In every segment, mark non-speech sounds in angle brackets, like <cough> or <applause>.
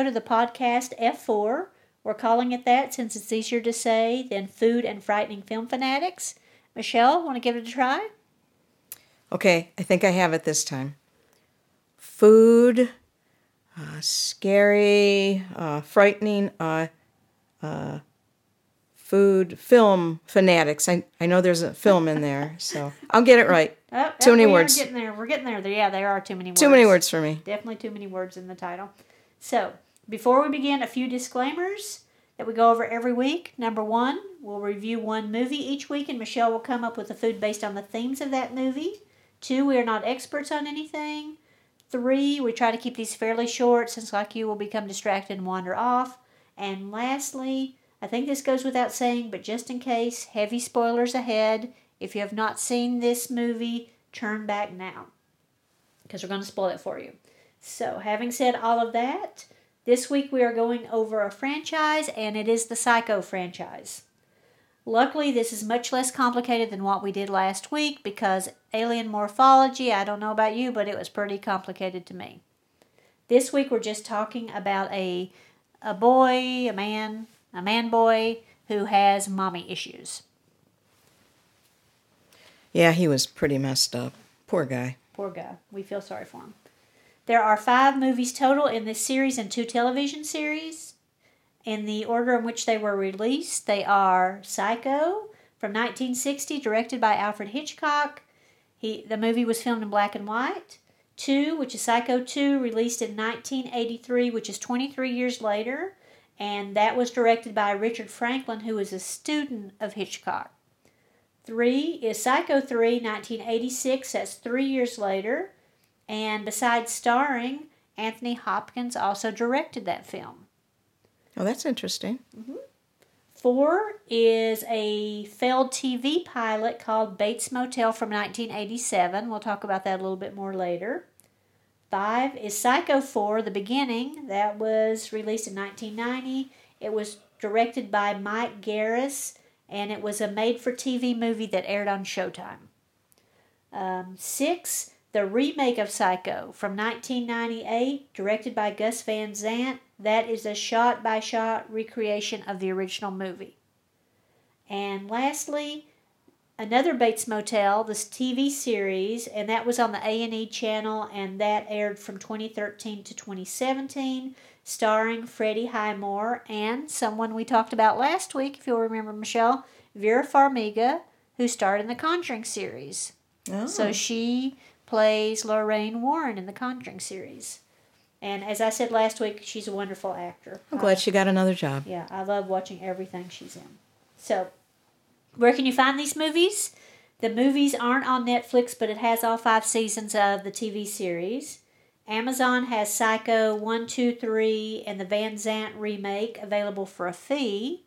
episode of the podcast F4. We're calling it that since it's easier to say than Food and Frightening Film Fanatics. Michelle, want to give it a try? Okay, I think I have it this time. Food, uh, scary, uh, frightening, uh, uh, food, film fanatics. I, I know there's a film in there, <laughs> so I'll get it right. Oh, Too oh, many we words. Are getting there. We're getting there. Yeah, there are too many words. Too many words for me. Definitely too many words in the title. So, before we begin, a few disclaimers that we go over every week. Number one, we'll review one movie each week, and Michelle will come up with a food based on the themes of that movie. Two, we are not experts on anything. Three, we try to keep these fairly short since, like you, will become distracted and wander off. And lastly, I think this goes without saying, but just in case, heavy spoilers ahead. If you have not seen this movie, turn back now because we're going to spoil it for you. So, having said all of that, this week we are going over a franchise, and it is the Psycho franchise. Luckily, this is much less complicated than what we did last week because alien morphology, I don't know about you, but it was pretty complicated to me. This week we're just talking about a a boy, a man, a man boy who has mommy issues. Yeah, he was pretty messed up. Poor guy. Poor guy. We feel sorry for him. There are five movies total in this series and two television series. In the order in which they were released, they are Psycho from 1960, directed by Alfred Hitchcock. He, the movie was filmed in black and white. Two, which is Psycho 2, released in 1983, which is 23 years later, and that was directed by Richard Franklin, who was a student of Hitchcock. Three is Psycho 3, 1986, that's three years later. And besides starring, Anthony Hopkins also directed that film. Oh, that's interesting. Four is a failed TV pilot called Bates Motel from 1987. We'll talk about that a little bit more later. Five is Psycho 4, The Beginning. That was released in 1990. It was directed by Mick Garris, and it was a made for TV movie that aired on Showtime. Um, six, the remake of Psycho from 1998, directed by Gus Van Sant. That is a shot by shot recreation of the original movie. And lastly, another Bates Motel, this TV series, and that was on the A&E channel, and that aired from 2013 to 2017, starring Freddie Highmore and someone we talked about last week, if you'll remember, Michelle, Vera Farmiga, who starred in the Conjuring series. Oh. So she plays Lorraine Warren in the Conjuring series. And as I said last week, she's a wonderful actor. I'm glad she got another job. Yeah, I love watching everything she's in. So, where can you find these movies? The movies aren't on Netflix, but it has all five seasons of the TV series. Amazon has Psycho 1, 2, 3, and the Van Sant remake available for a fee.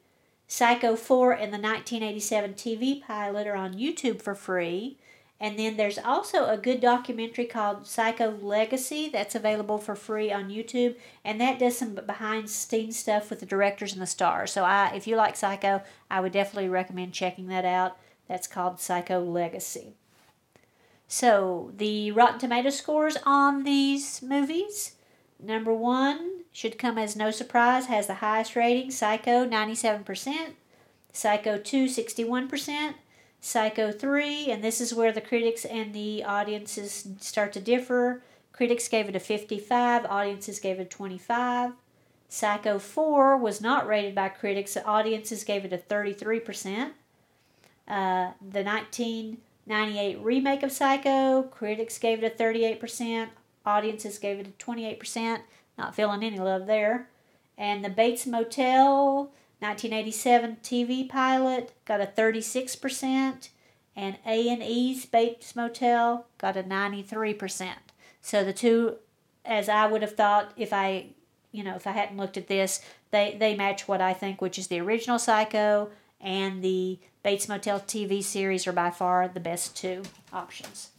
Psycho 4 and the 1987 TV pilot are on YouTube for free. And then there's also a good documentary called Psycho Legacy that's available for free on YouTube, and that does some behind scenes stuff with the directors and the stars. So I, if you like Psycho, I would definitely recommend checking that out. That's called Psycho Legacy. So the Rotten Tomato scores on these movies. Number one should come as no surprise, has the highest rating. Psycho 97%, Psycho 2 61%. Psycho 3, and this is where the critics and the audiences start to differ. Critics gave it a 55, audiences gave it a 25. Psycho 4 was not rated by critics, audiences gave it a 33%. Uh, the 1998 remake of Psycho, critics gave it a 38%, audiences gave it a 28%. Not feeling any love there. And the Bates Motel 1987 TV pilot got a 36%, and A&E's Bates Motel got a 93%. So the two, as I would have thought if I, you know, if I hadn't looked at this, they, they match what I think, which is the original Psycho and the Bates Motel TV series are by far the best two options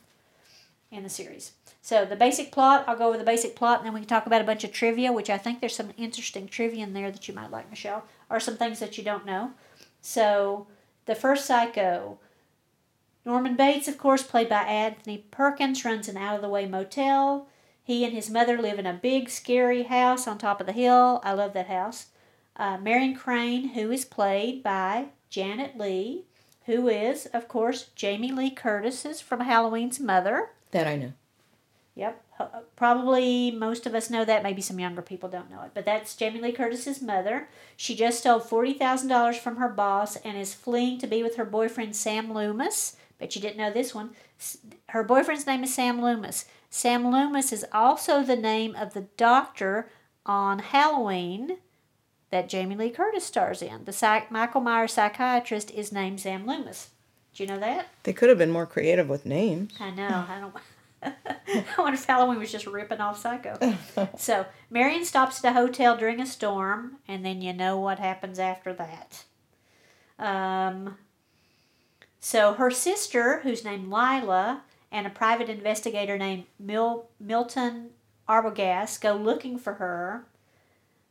in the series. So the basic plot, I'll go over the basic plot, and then we can talk about a bunch of trivia, which I think there's some interesting trivia in there that you might like, Michelle, or some things that you don't know. So the first Psycho, Norman Bates, of course, played by Anthony Perkins, runs an out-of-the-way motel. He and his mother live in a big, scary house on top of the hill. I love that house. Uh, Marion Crane, who is played by Janet Leigh, who is, of course, Jamie Lee Curtis's from Halloween's mother. That I know. Yep. Probably most of us know that. Maybe some younger people don't know it. But that's Jamie Lee Curtis's mother. She just stole $40,000 from her boss and is fleeing to be with her boyfriend, Sam Loomis. Bet you didn't know this one. Her boyfriend's name is Sam Loomis. Sam Loomis is also the name of the doctor on Halloween that Jamie Lee Curtis stars in. The psych- Michael Myers psychiatrist is named Sam Loomis. Do you know that? They could have been more creative with names. I know. I don't. <laughs> <laughs> I wonder if Halloween was just ripping off Psycho. so Marion stops at a hotel during a storm, and then you know what happens after that. Um. So her sister, who's named Lila, and a private investigator named Mil- Milton Arbogast go looking for her.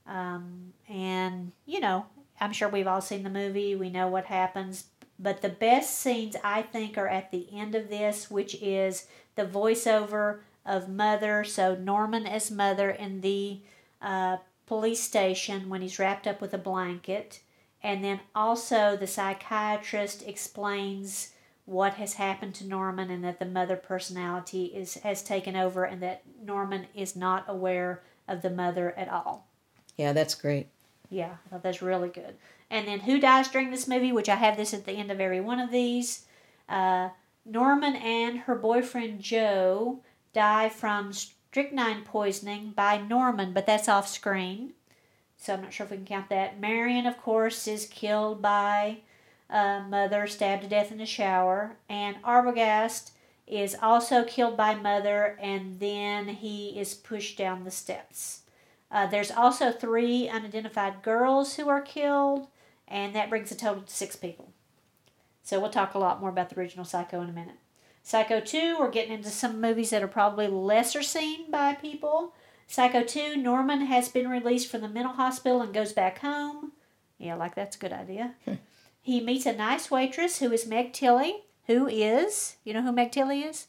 Um, and you know, I'm sure we've all seen the movie. We know what happens. But the best scenes I think are at the end of this, which is the voiceover of Mother. So Norman as Mother in the uh, police station when he's wrapped up with a blanket. And then also the psychiatrist explains what has happened to Norman and that the mother personality is has taken over and that Norman is not aware of the mother at all. Yeah, that's great. Yeah, I thought that's really good. And then who dies during this movie, which I have this at the end of every one of these. Uh, Norman and her boyfriend Joe die from strychnine poisoning by Norman, but that's off screen. So I'm not sure if we can count that. Marion, of course, is killed by uh, Mother, stabbed to death in the shower. And Arbogast is also killed by Mother, and then he is pushed down the steps. Uh, there's also three unidentified girls who are killed, and that brings the total to six people. So we'll talk a lot more about the original Psycho in a minute. Psycho 2, we're getting into some movies that are probably lesser seen by people. Psycho 2, Norman has been released from the mental hospital and goes back home. Yeah, like that's a good idea. Hmm. he meets a nice waitress who is Meg Tilly, who is, you know who Meg Tilly is?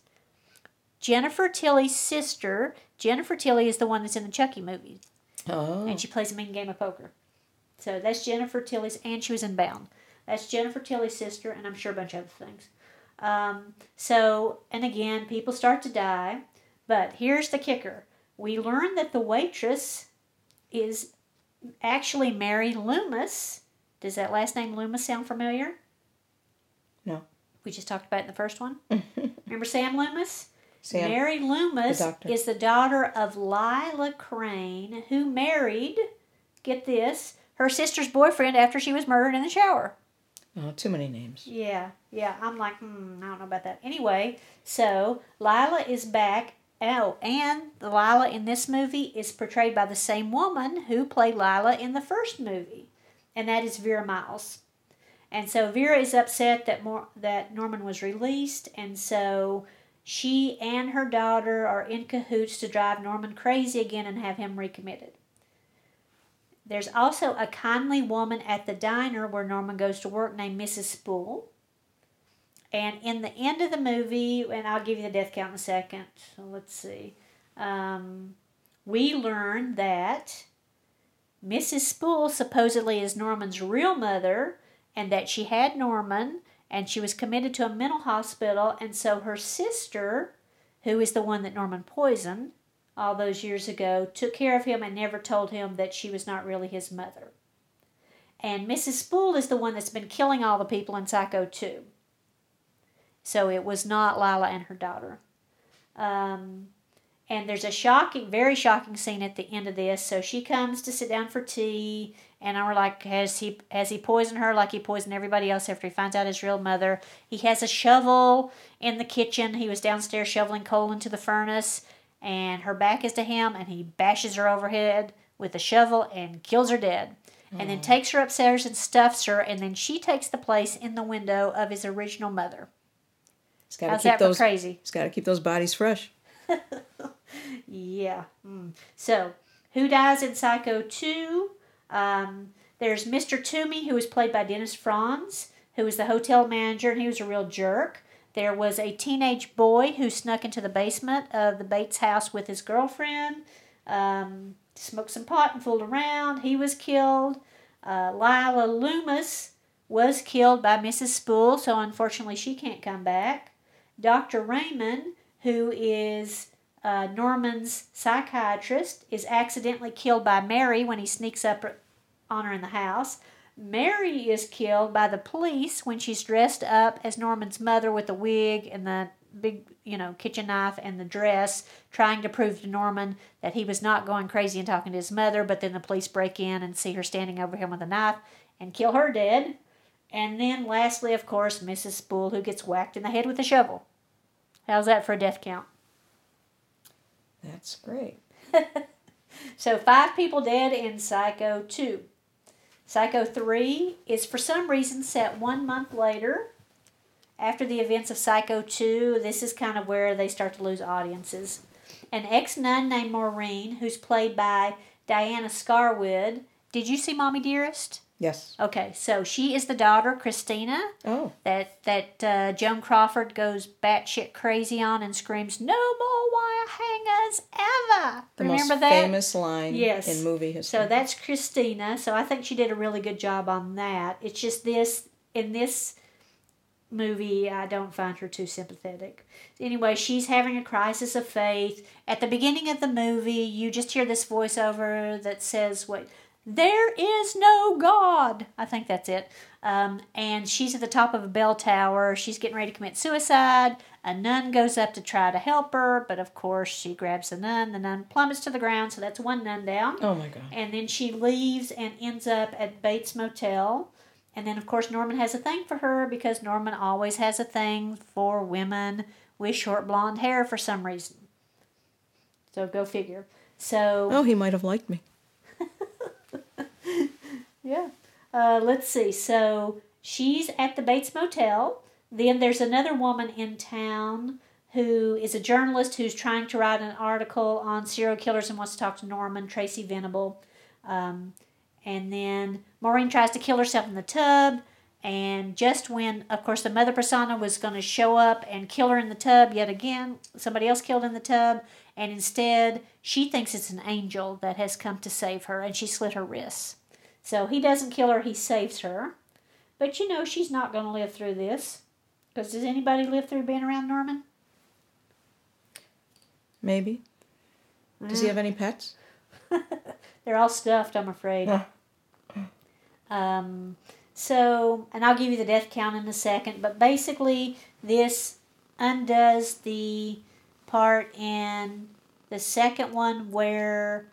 Jennifer Tilly's sister. Jennifer Tilly is the one that's in the Chucky movies Oh. and she plays a mean game of poker. So that's Jennifer Tilly's, and she was in Bound. That's Jennifer Tilly's sister, and I'm sure a bunch of other things. Um, so, and again, people start to die, but here's the kicker: we learn that the waitress is actually Mary Loomis. Does that last name Loomis sound familiar? No. We just talked about it in the first one. <laughs> Remember Sam Loomis? Sam. Mary Loomis the is the daughter of Lila Crane, who married, get this, her sister's boyfriend after she was murdered in the shower. Oh, too many names. Yeah, yeah. I'm like, hmm, I don't know about that. Anyway, so Lila is back. Oh, and the Lila in this movie is portrayed by the same woman who played Lila in the first movie, and that is Vera Miles. And so Vera is upset that Mor- that Norman was released, and so she and her daughter are in cahoots to drive Norman crazy again and have him recommitted. There's also a kindly woman at the diner where Norman goes to work named Mrs. Spool. And in the end of the movie, and I'll give you the death count in a second. So let's see. Um, we learn that Mrs. Spool supposedly is Norman's real mother and that she had Norman and she was committed to a mental hospital. And so her sister, who is the one that Norman poisoned all those years ago, took care of him and never told him that she was not really his mother. And Mrs. Spool is the one that's been killing all the people in Psycho 2. So it was not Lila and her daughter. Um, and there's a shocking, very shocking scene at the end of this. So she comes to sit down for tea, and I'm like, has he has he poisoned her like he poisoned everybody else after he finds out his real mother? He has a shovel in the kitchen. He was downstairs shoveling coal into the furnace, and her back is to him, and he bashes her overhead with a shovel and kills her dead. And then takes her upstairs and stuffs her, and then she takes the place in the window of his original mother. He's got to How's keep that for those. crazy? He's got to keep those bodies fresh. <laughs> Yeah. Mm. So, who dies in Psycho 2? Um, there's Mr. Toomey, who was played by Dennis Franz, who was the hotel manager, and he was a real jerk. There was a teenage boy who snuck into the basement of the Bates house with his girlfriend, um, smoked some pot and fooled around. He was killed. Uh, Lila Loomis was killed by Mrs. Spool, so unfortunately she can't come back. Dr. Raymond, who is uh, Norman's psychiatrist, is accidentally killed by Mary when he sneaks up on her in the house. Mary is killed by the police when she's dressed up as Norman's mother with the wig and the big, you know, kitchen knife and the dress, trying to prove to Norman that he was not going crazy and talking to his mother, but then the police break in and see her standing over him with a knife and kill her dead. And then lastly, of course, Mrs. Spool, who gets whacked in the head with a shovel. How's that for a death count? That's great. <laughs> so five people dead in Psycho 2. Psycho 3 is for some reason set one month later after the events of Psycho 2. This is kind of where they start to lose audiences. An ex nun named Maureen, who's played by Diana Scarwid. Did you see Mommy Dearest? Yes. Okay, so she is the daughter, Christina, Oh, that that uh, Joan Crawford goes batshit crazy on and screams, "No more wire hangers ever!" the Remember most that? famous line Yes. in movie history. So that's Christina. So I think she did a really good job on that. It's just this in this movie, I don't find her too sympathetic. Anyway, she's having a crisis of faith. At the beginning of the movie, you just hear this voiceover that says, "What? There is no God." I think that's it. Um, and she's at the top of a bell tower. She's getting ready to commit suicide. A nun goes up to try to help her, but of course she grabs the nun. The nun plummets to the ground, so that's one nun down. oh my God. And then she leaves and ends up at Bates Motel. And then, of course, Norman has a thing for her because Norman always has a thing for women with short blonde hair for some reason. So go figure. So, Oh, he might have liked me. Yeah. Uh, let's see. So she's at the Bates Motel. Then there's another woman in town who is a journalist who's trying to write an article on serial killers and wants to talk to Norman, Tracy Venable. Um, and then Maureen tries to kill herself in the tub. And just when, of course, the mother persona was going to show up and kill her in the tub yet again, somebody else killed in the tub. And instead, she thinks it's an angel that has come to save her and she slit her wrists. So he doesn't kill her, he saves her. But you know, she's not going to live through this. Because does anybody live through being around Norman? Maybe. Does he have any pets? <laughs> They're all stuffed, I'm afraid. Um, so, and I'll give you the death count in a second, but basically, this undoes the part in the second one where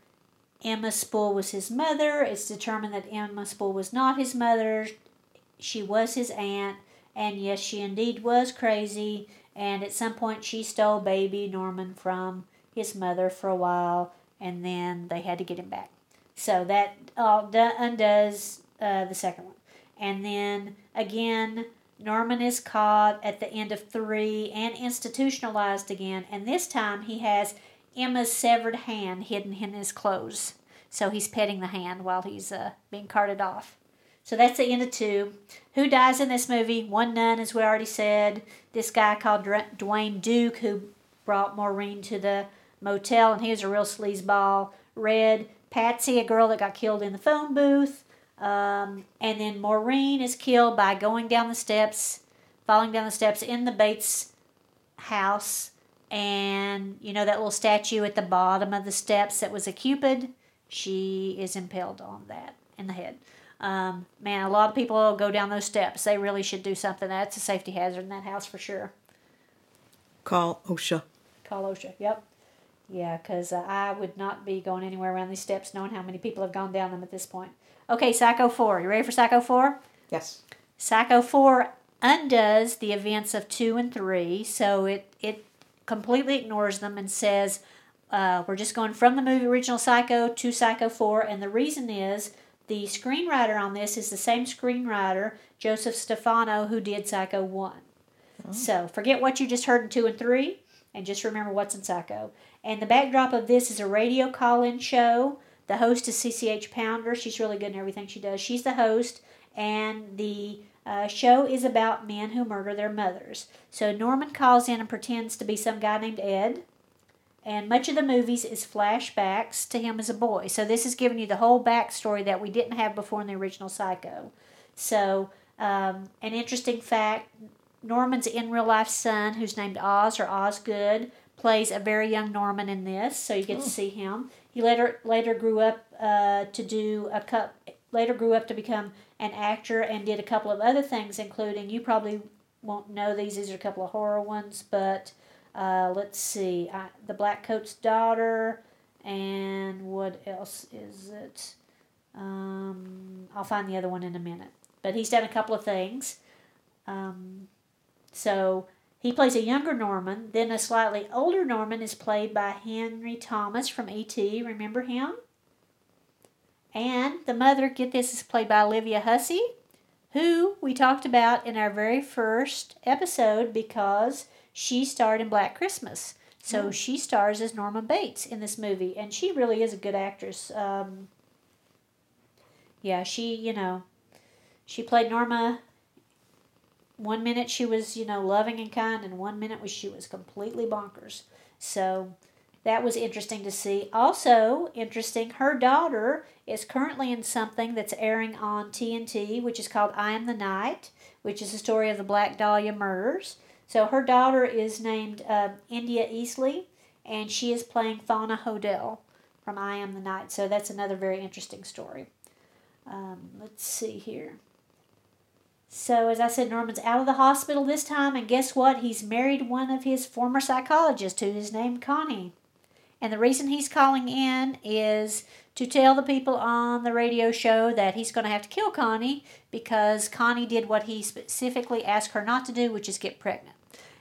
Emma Spool was his mother. It's determined that Emma Spool was not his mother. She was his aunt, and yes, she indeed was crazy. And at some point, she stole baby Norman from his mother for a while, and then they had to get him back. So that all do- undoes uh, the second one. And then again, Norman is caught at the end of three and institutionalized again. And this time he has Emma's severed hand hidden in his clothes. So he's petting the hand while he's uh, being carted off. So that's the end of two. Who dies in this movie? One nun, as we already said. This guy called Duane Duke, who brought Maureen to the motel, and he was a real sleazeball. Red, Patsy, a girl that got killed in the phone booth. Um, and then Maureen is killed by going down the steps, falling down the steps in the Bates house. And you know that little statue at the bottom of the steps that was a Cupid? She is impaled on that in the head. Um, man, a lot of people go down those steps. They really should do something. That's a safety hazard in that house for sure. Call OSHA. Call OSHA. Yep. Yeah, because uh, I would not be going anywhere around these steps knowing how many people have gone down them at this point. Okay, Psycho 4. You ready for Psycho 4? Yes. Psycho 4 undoes the events of 2 and 3, so it, it completely ignores them and says uh, we're just going from the movie original Psycho to Psycho 4, and the reason is the screenwriter on this is the same screenwriter, Joseph Stefano, who did Psycho 1. So forget what you just heard in 2 and 3, and just remember what's in Psycho. And the backdrop of this is a radio call in show. The host is CCH Pounder. She's really good in everything she does. She's the host, and the uh, show is about men who murder their mothers. So Norman calls in and pretends to be some guy named Ed. And much of the movies is flashbacks to him as a boy. So this is giving you the whole backstory that we didn't have before in the original Psycho. So um, an interesting fact Norman's in real life son, who's named Oz or Osgood, plays a very young Norman in this, so you get Oh. to see him. He later later grew up uh, to do a cup. Later grew up to become an actor and did a couple of other things, including you probably won't know these. These are a couple of horror ones, but uh, let's see, I, the Black Coat's daughter, and what else is it? Um, I'll find the other one in a minute. But he's done a couple of things. Um, so he plays a younger Norman. Then a slightly older Norman is played by Henry Thomas from E.T. Remember him? And the mother, get this, is played by Olivia Hussey, who we talked about in our very first episode because she starred in Black Christmas. So Oh. she stars as Norma Bates in this movie, and she really is a good actress. Um, yeah, she, you know, she played Norma. One minute she was, you know, loving and kind, and one minute was she was completely bonkers. So that was interesting to see. Also interesting, her daughter is currently in something that's airing on TNT, which is called I Am the Night, which is the story of the Black Dahlia murders. So her daughter is named uh, India Easley, and she is playing Fauna Hodel from I Am the Night. So that's another very interesting story. Um, let's see here. So, as I said, Norman's out of the hospital this time, and guess what? He's married one of his former psychologists, who is named Connie. And the reason he's calling in is to tell the people on the radio show that he's going to have to kill Connie because Connie did what he specifically asked her not to do, which is get pregnant.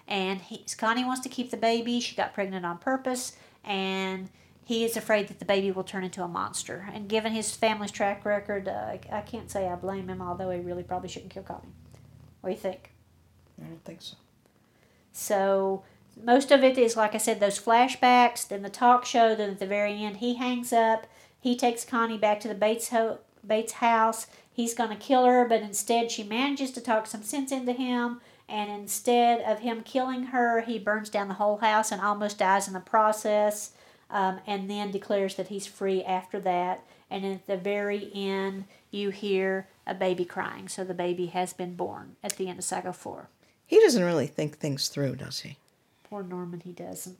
And he, Connie wants to keep the baby. She got pregnant on purpose, and he is afraid that the baby will turn into a monster. And given his family's track record, uh, I can't say I blame him, although he really probably shouldn't kill Connie. What do you think? I don't think so. So most of it is, like I said, those flashbacks, then the talk show, then at the very end, he hangs up. He takes Connie back to the Bates, ho- Bates house. He's going to kill her, but instead she manages to talk some sense into him. And instead of him killing her, he burns down the whole house and almost dies in the process. Um, and then declares that he's free after that. And at the very end, you hear a baby crying. So the baby has been born at the end of Psycho 4. He doesn't really think things through, does he? Poor Norman, he doesn't.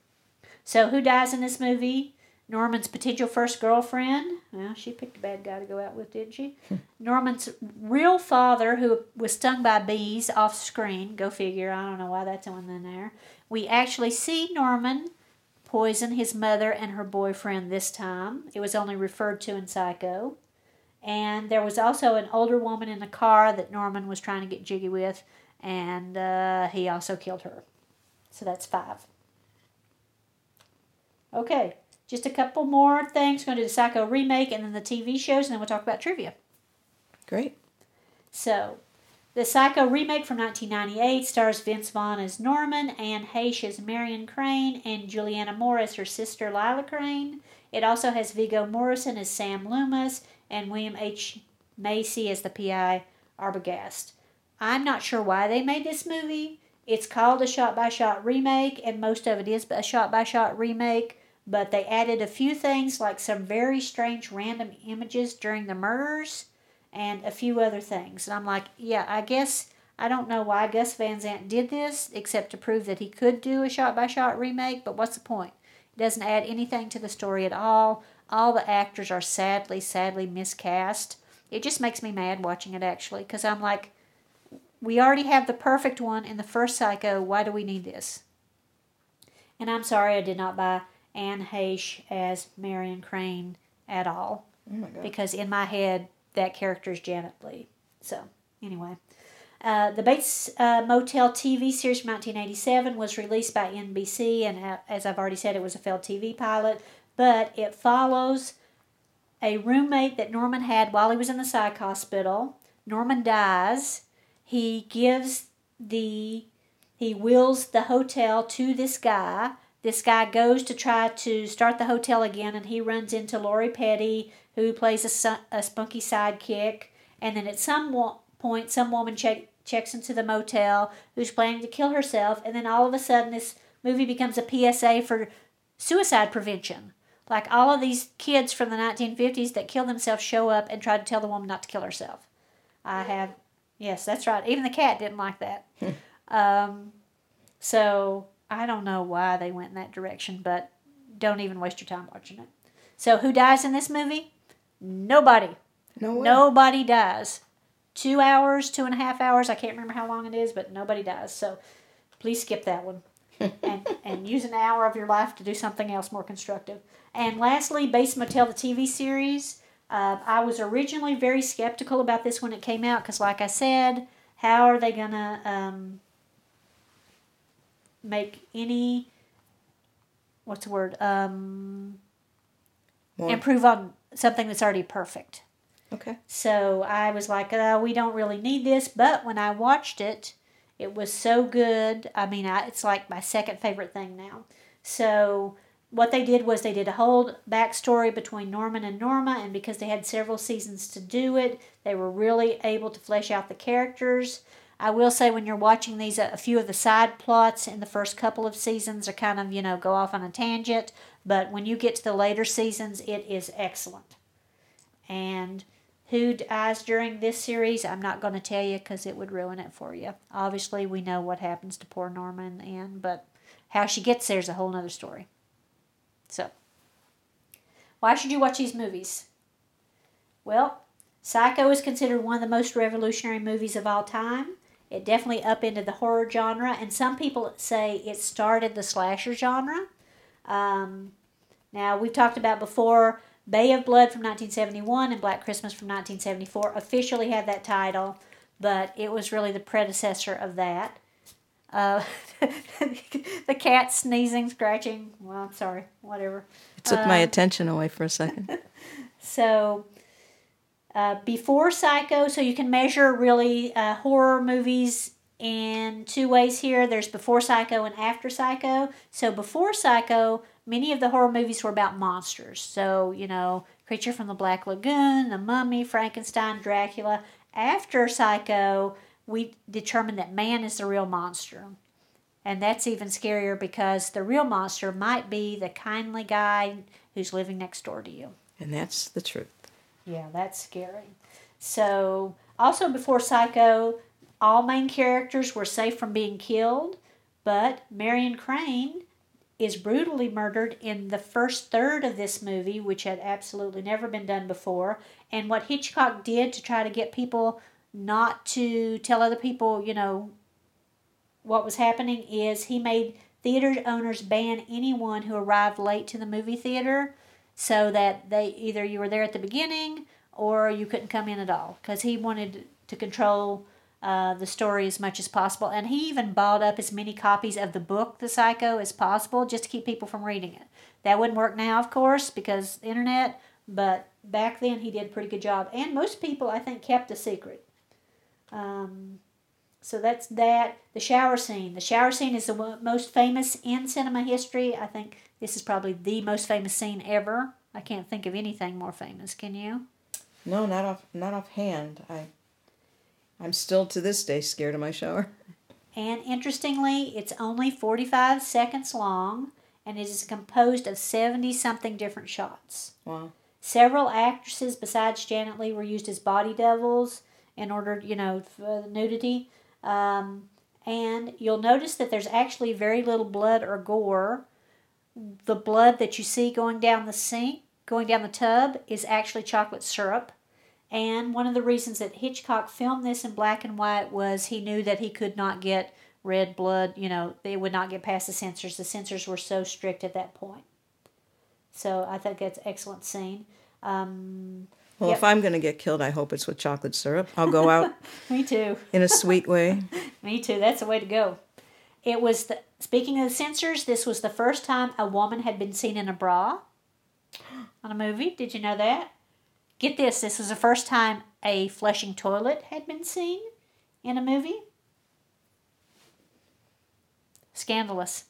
So, who dies in this movie? Norman's potential first girlfriend. Well, she picked a bad guy to go out with, didn't she? Norman's real father, who was stung by bees off screen. Go figure. I don't know why that's one in there. We actually see Norman poison his mother and her boyfriend this time. It was only referred to in Psycho. And there was also an older woman in the car that Norman was trying to get jiggy with, and uh, he also killed her. So that's five. Okay, just a couple more things. Going to do the Psycho remake and then the TV shows, and then we'll talk about trivia. Great. So, the Psycho remake from 1998 stars Vince Vaughn as Norman, Anne Heche as Marion Crane, and Julianne Moore as her sister Lila Crane. It also has Viggo Morrison as Sam Loomis and William H. Macy as the PI Arbogast. I'm not sure why they made this movie. It's called a shot by shot remake, and most of it is a shot by shot remake, but they added a few things like some very strange random images during the murders and a few other things. And I'm like, yeah, I guess I don't know why Gus Van Sant did this except to prove that he could do a shot by shot remake, but what's the point? It doesn't add anything to the story at all. All the actors are sadly, sadly miscast. It just makes me mad watching it actually because I'm like, we already have the perfect one in the first Psycho. Why do we need this? And I'm sorry I did not buy Anne Heche as Marion Crane at all Oh my god. because in my head that character is Janet Leigh. So anyway, uh, the Bates uh, Motel TV series from 1987 was released by NBC, and uh, as I've already said, it was a failed TV pilot. But it follows a roommate that Norman had while he was in the psych hospital. Norman dies. He gives the he wills the hotel to this guy this guy goes to try to start the hotel again, and he runs into Lori Petty, who plays a, su- a spunky sidekick. And then at some wo- point, some woman check, checks into the motel who's planning to kill herself, and then all of a sudden, this movie becomes a PSA for suicide prevention. Like all of these kids from the 1950s that kill themselves show up and try to tell the woman not to kill herself. I have, yes, that's right. Even the cat didn't like that. <laughs> um, so I don't know why they went in that direction, but don't even waste your time watching it. So who dies in this movie? Nobody. No way. Nobody dies. Two hours, two and a half hours. I can't remember how long it is, but nobody dies. So please skip that one <laughs> and, and use an hour of your life to do something else more constructive. And lastly, Bates Motel, the TV series. Uh, I was originally very skeptical about this when it came out because, like I said, how are they going to um, make any, what's the word, um, More. improve on something that's already perfect? Okay. So I was like, uh, we don't really need this. But when I watched it, it was so good. I mean, I, it's like my second favorite thing now. So what they did was they did a whole backstory between Norman and Norma, and because they had several seasons to do it, they were really able to flesh out the characters. I will say when you're watching these, a, few of the side plots in the first couple of seasons are kind of, you know, go off on a tangent. But when you get to the later seasons, it is excellent. And who dies during this series, I'm not going to tell you because it would ruin it for you. Obviously, we know what happens to poor Norma in the end, but how she gets there is a whole other story. So, why should you watch these movies? Well, Psycho is considered one of the most revolutionary movies of all time. It definitely upended the horror genre, and some people say it started the slasher genre. Um, now, we've talked about before Bay of Blood from 1971 and Black Christmas from 1974 officially had that title, but it was really the predecessor of that. Uh, <laughs> the cat sneezing, scratching. Well, I'm sorry, whatever. It took my Um, attention away for a second. <laughs> So, uh, before Psycho, so you can measure really uh, horror movies in two ways here. There's before Psycho and after Psycho. So, before Psycho, many of the horror movies were about monsters. So, you know, Creature from the Black Lagoon, The Mummy, Frankenstein, Dracula. After Psycho, we determined that man is the real monster. And that's even scarier because the real monster might be the kindly guy who's living next door to you. And that's the truth. Yeah, that's scary. So, also before Psycho, all main characters were safe from being killed, but Marion Crane is brutally murdered in the first third of this movie, which had absolutely never been done before. And what Hitchcock did to try to get people not to tell other people, you know, what was happening is he made theater owners ban anyone who arrived late to the movie theater so that they either you were there at the beginning or you couldn't come in at all. Because he wanted to control uh, the story as much as possible. And he even bought up as many copies of the book the psycho as possible just to keep people from reading it. That wouldn't work now of course because internet but back then he did a pretty good job. And most people i think kept a secret. Um, so that's that. The shower scene. The shower scene is the most famous in cinema history. I think this is probably the most famous scene ever. I can't think of anything more famous. Can you? No, not off not offhand. I I'm still to this day scared of my shower. And interestingly, it's only 45 seconds long and it is composed of 70 something different shots. Wow. Several actresses besides Janet Leigh were used as body doubles in order, you know, for nudity. Um, and you'll notice that there's actually very little blood or gore. The blood that you see going down the sink, going down the tub, is actually chocolate syrup. And one of the reasons that Hitchcock filmed this in black and white was he knew that he could not get red blood, you know, they would not get past the censors. The censors were so strict at that point. So I think that's excellent scene. Um, Well, Yep. if I'm going to get killed, I hope it's with chocolate syrup. I'll go out <laughs> me too. in a sweet way. <laughs> Me too. That's the way to go. It was the speaking of the censors. This was the first time a woman had been seen in a bra <gasps> on a movie. Did you know that? Get this. This was the first time a flushing toilet had been seen in a movie. Scandalous.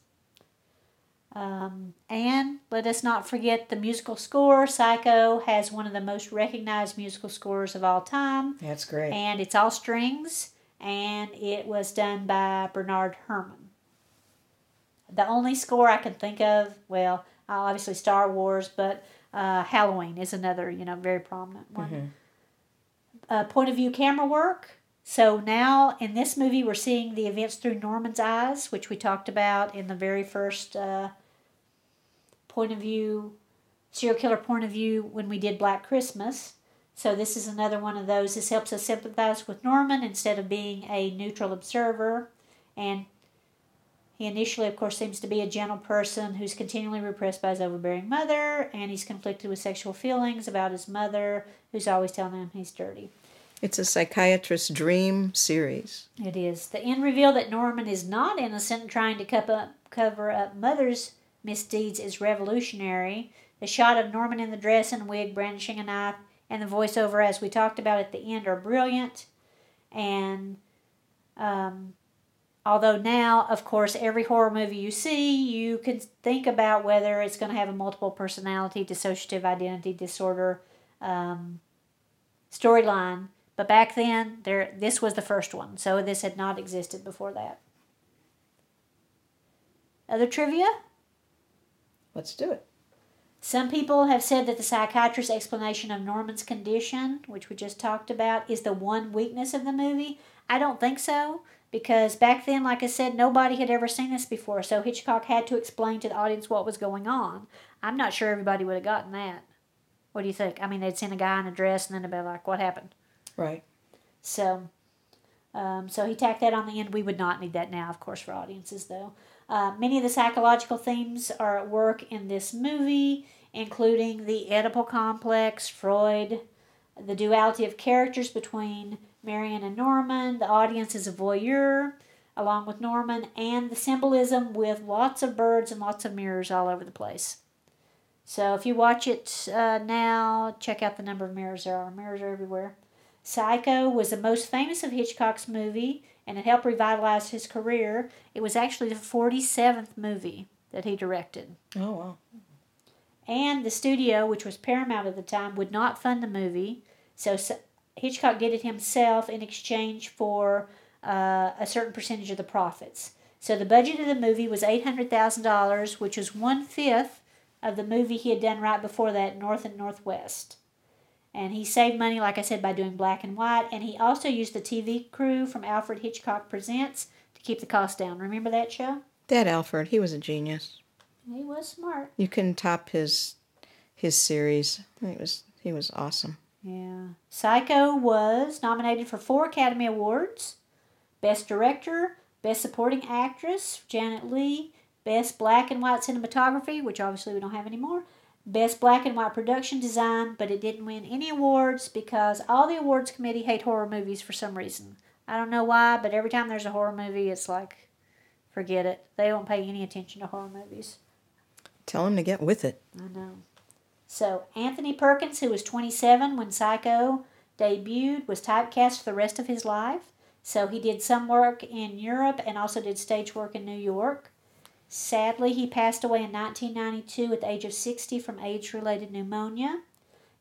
Um, and let us not forget the musical score. Psycho has one of the most recognized musical scores of all time, That's great. and it's all strings, and it was done by Bernard Herrmann. The only score I can think of, well, obviously Star Wars, but uh, Halloween is another, you know, very prominent one. Uh, point of view camera work. So now in this movie, we're seeing the events through Norman's eyes, which we talked about in the very first uh, point of view, serial killer point of view when we did Black Christmas. So this is another one of those. This helps us sympathize with Norman instead of being a neutral observer. And he initially, of course, seems to be a gentle person who's continually repressed by his overbearing mother, and he's conflicted with sexual feelings about his mother, who's always telling him he's dirty. It's a psychiatrist's dream series. It is. The end reveal that Norman is not innocent and trying to up, cover up mother's misdeeds is revolutionary. The shot of Norman in the dress and wig brandishing a knife and the voiceover, as we talked about at the end, are brilliant. And um, although now, of course, every horror movie you see, you can think about whether it's going to have a multiple personality, dissociative identity disorder um, storyline. But back then, there this was the first one, so this had not existed before that. Other trivia? Let's do it. Some people have said that the psychiatrist's explanation of Norman's condition, which we just talked about, is the one weakness of the movie. I don't think so, because back then, like I said, nobody had ever seen this before, so Hitchcock had to explain to the audience what was going on. I'm not sure everybody would have gotten that. What do you think? I mean, they'd seen a guy in a dress and then they'd be like, what happened? Right. So, um, so he tacked that on the end. We would not need that now, of course, for audiences, though. Uh, many of the psychological themes are at work in this movie, including the Oedipal complex, Freud, the duality of characters between Marion and Norman. The audience is a voyeur, along with Norman, and the symbolism with lots of birds and lots of mirrors all over the place. So if you watch it uh, now, check out the number of mirrors there are. Mirrors are everywhere. Psycho was the most famous of Hitchcock's movie, and it helped revitalize his career. It was actually the 47th movie that he directed. Oh, wow. And the studio, which was Paramount at the time, would not fund the movie, so Hitchcock did it himself in exchange for uh, a certain percentage of the profits. So the budget of the movie was $800,000, which was one fifth of the movie he had done right before that, North and Northwest. And he saved money, like I said, by doing black and white. And he also used the TV crew from Alfred Hitchcock Presents to keep the cost down. Remember that show? That Alfred, he was a genius. He was smart. You couldn't top his his series. He was he was awesome. Yeah. Psycho was nominated for four Academy Awards Best Director, Best Supporting Actress, Janet Leigh, Best Black and White Cinematography, which obviously we don't have anymore, Best Black and White Production Design, but it didn't win any awards because all the awards committee hate horror movies for some reason. I don't know why, but every time there's a horror movie, it's like, forget it. They don't pay any attention to horror movies. Tell them to get with it. I know. So Anthony Perkins, who was 27 when Psycho debuted, was typecast for the rest of his life. So he did some work in Europe and also did stage work in New York. Sadly, he passed away in 1992 at the age of 60 from AIDS related pneumonia.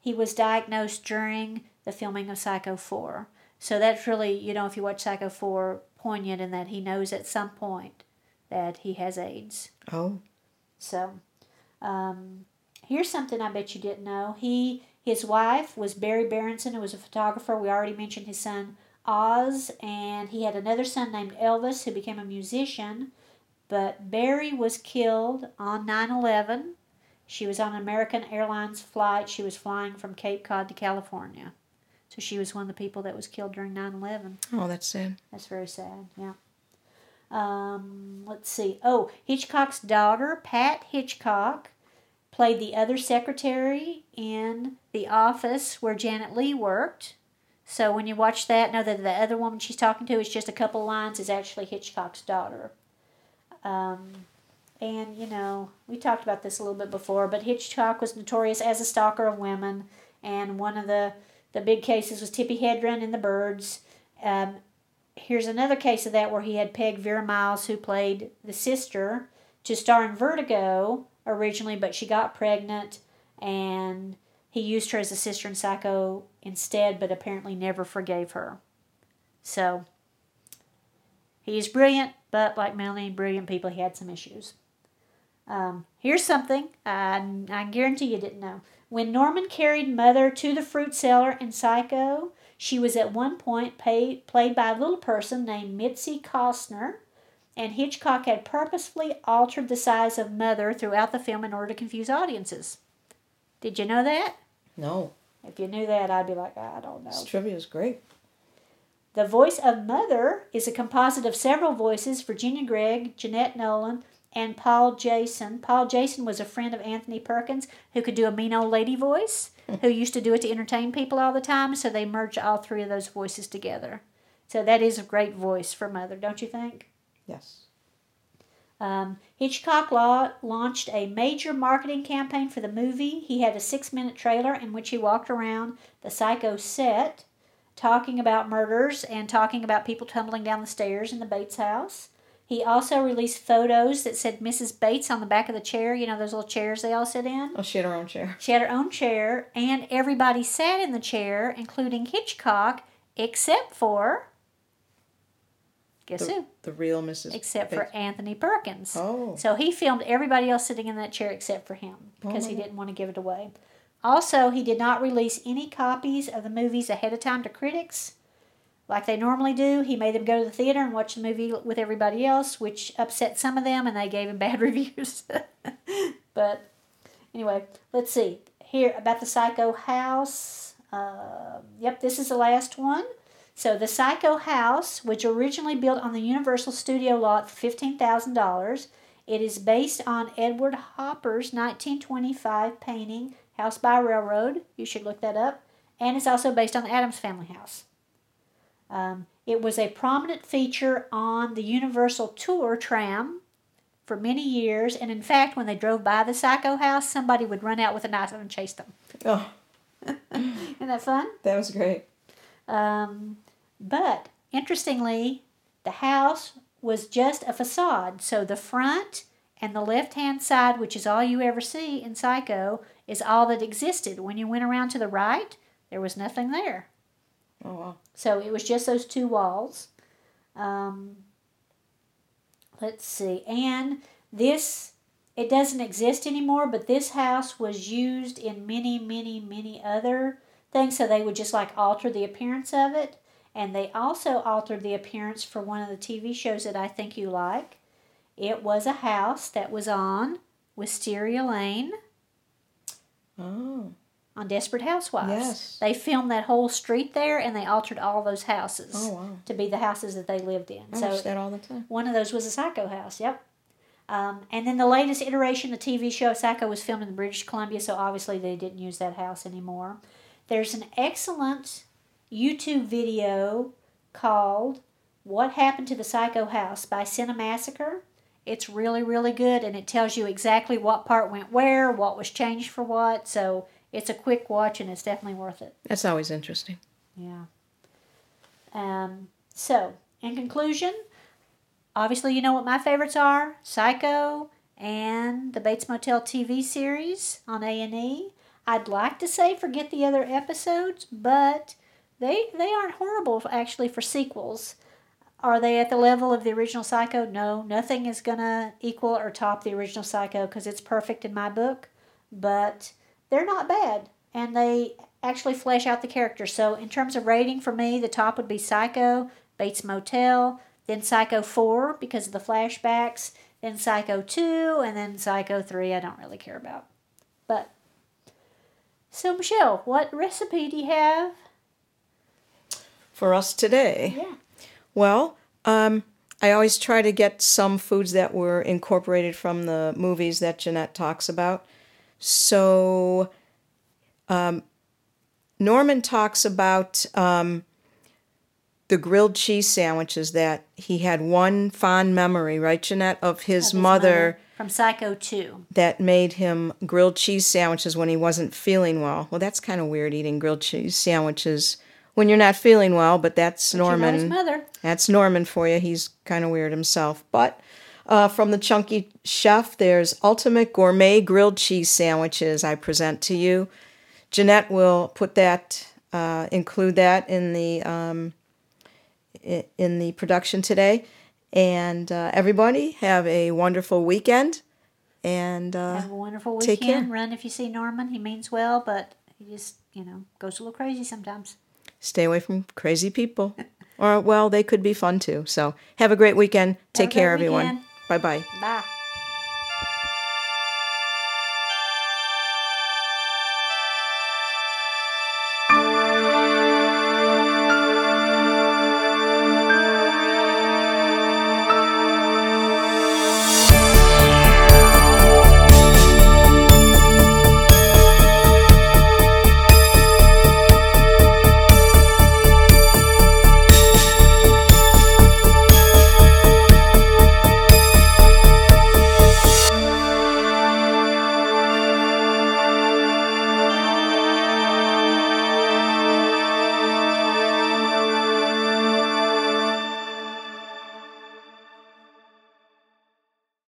He was diagnosed during the filming of Psycho 4. So that's really, you know, if you watch Psycho 4, poignant in that he knows at some point that he has AIDS. Oh, So, um, here's something I bet you didn't know. He, his wife was Berry Berenson, who was a photographer. We already mentioned his son Oz, and he had another son named Elvis, who became a musician. But Berry was killed on 9 11. She was on an American Airlines flight. She was flying from Cape Cod to California. So she was one of the people that was killed during 9 11. oh, that's sad. That's very sad. Yeah. Um, let's see. Oh, Hitchcock's daughter, Pat Hitchcock, played the other secretary in the office where Janet Leigh worked. So when you watch that, know that the other woman she's talking to is just a couple lines is actually Hitchcock's daughter. Um, and you know, we talked about this a little bit before, but Hitchcock was notorious as a stalker of women, and one of the the big cases was Tippi Hedren in The Birds. Um, here's another case of that where he had Peg Vera Miles, who played the sister. to star in Vertigo originally, but she got pregnant and he used her as a sister in Psycho instead, but apparently never forgave her. So he is brilliant, but like many brilliant people, he had some issues. Um, here's something I, I guarantee you didn't know. When Norman carried Mother to the fruit cellar in Psycho, she was at one point played by a little person named Mitzi Koestner, and Hitchcock had purposefully altered the size of Mother throughout the film in order to confuse audiences. Did you know that? No. If you knew that, I'd be like, I don't know. This trivia is great. The voice of Mother is a composite of several voices Virginia Gregg, Jeanette Nolan, and Paul Jasmin. Paul Jasmin was a friend of Anthony Perkins who could do a mean old lady voice, who used to do it to entertain people all the time, so they merged all three of those voices together. So that is a great voice for Mother, don't you think? Yes. Um, Hitchcock law, launched a major marketing campaign for the movie. He had a six minute trailer in which he walked around the Psycho set talking about murders and talking about people tumbling down the stairs in the Bates house. He also released photos that said Mrs. Bates on the back of the chair, you know, those little chairs they all sit in. Oh, she had her own chair. She had her own chair, and everybody sat in the chair, including Hitchcock, except for. Guess The, who? the real Mrs. Except for Anthony Perkins. Oh. So he filmed everybody else sitting in that chair except for him because he Oh. didn't want to give it away. Also, he did not release any copies of the movies ahead of time to critics like they normally do. He made them go to the theater and watch the movie with everybody else, which upset some of them and they gave him <laughs> bad reviews. <laughs> but anyway, let's see. Here about the Psycho House. Um yep, this is the last one. So the Psycho House, which originally built on the Universal Studio lot for fifteen thousand dollars, it is based on Edward Hopper's 1925 painting House by Railroad. You should look that up. And it's also based on the Addams Family House. Um, it was a prominent feature on the Universal Tour tram for many years, and in fact, when they drove by the Psycho House, somebody would run out with a knife and chase them. Oh, <laughs> Isn't that fun? that was great. Um, but interestingly, the house was just a facade. So the front and the left hand side, which is all you ever see in Psycho, is all that existed. When you went around to the right, there was nothing there. Oh, wow. So it was just those two walls. Um, let's see. And this, it doesn't exist anymore, but this house was used in many, many, many other things. So they would just like alter the appearance of it. And they also altered the appearance for one of the TV shows that I think you like. It was a house that was on Wisteria Lane Oh, on Desperate Housewives. Yes. They filmed that whole street there and they altered all those houses Oh, wow. to be the houses that they lived in. I so watch that all the time. one of those was a Psycho house, yep. Um, and then the latest iteration, the TV show Psycho, was filmed in British Columbia, so obviously they didn't use that house anymore. There's an excellent YouTube video called What Happened to the Psycho House by Cinemassacre. It's really, really good, and it tells you exactly what part went where, what was changed for what. So it's a quick watch, and it's definitely worth it. That's always interesting. Yeah. Um, so, in conclusion, obviously you know what my favorites are: Psycho and the Bates Motel TV series on A and E. I'd like to say forget the other episodes, but they they aren't horrible actually for sequels. Are they at the level of the original Psycho? No, nothing is gonna equal or top the original Psycho because it's perfect in my book. But they're not bad, and they actually flesh out the character. So, in terms of rating for me, the top would be Psycho, Bates Motel, then Psycho 4 because of the flashbacks, then Psycho 2, and then Psycho 3 I don't really care about. But, so Michelle, what recipe do you have? For us today, Yeah. Well, um, I always try to get some foods that were incorporated from the movies that Jeanette talks about. So, um, Norman talks about um, the grilled cheese sandwiches that he had one fond memory, right, Jeanette, of his, Of his mother From Psycho 2. that made him grilled cheese sandwiches when he wasn't feeling well. Well, that's kind of weird eating grilled cheese sandwiches when you're not feeling well, but that's his Norman. mother. That's Norman for you. He's kind of weird himself. But Uh, from the Chunky Chef, there's Ultimate Gourmet Grilled Cheese Sandwiches I present to you. Jeanette will put that, uh, include that in the um, in the production today. And uh, everybody have a wonderful weekend. And uh, Have a wonderful take care. weekend. Run if you see Norman. He means well, but he just, you know, goes a little crazy sometimes. Stay away from crazy people. or well, they could be fun too. So have a great weekend. Take care, everyone. weekend. Bye bye. Bye.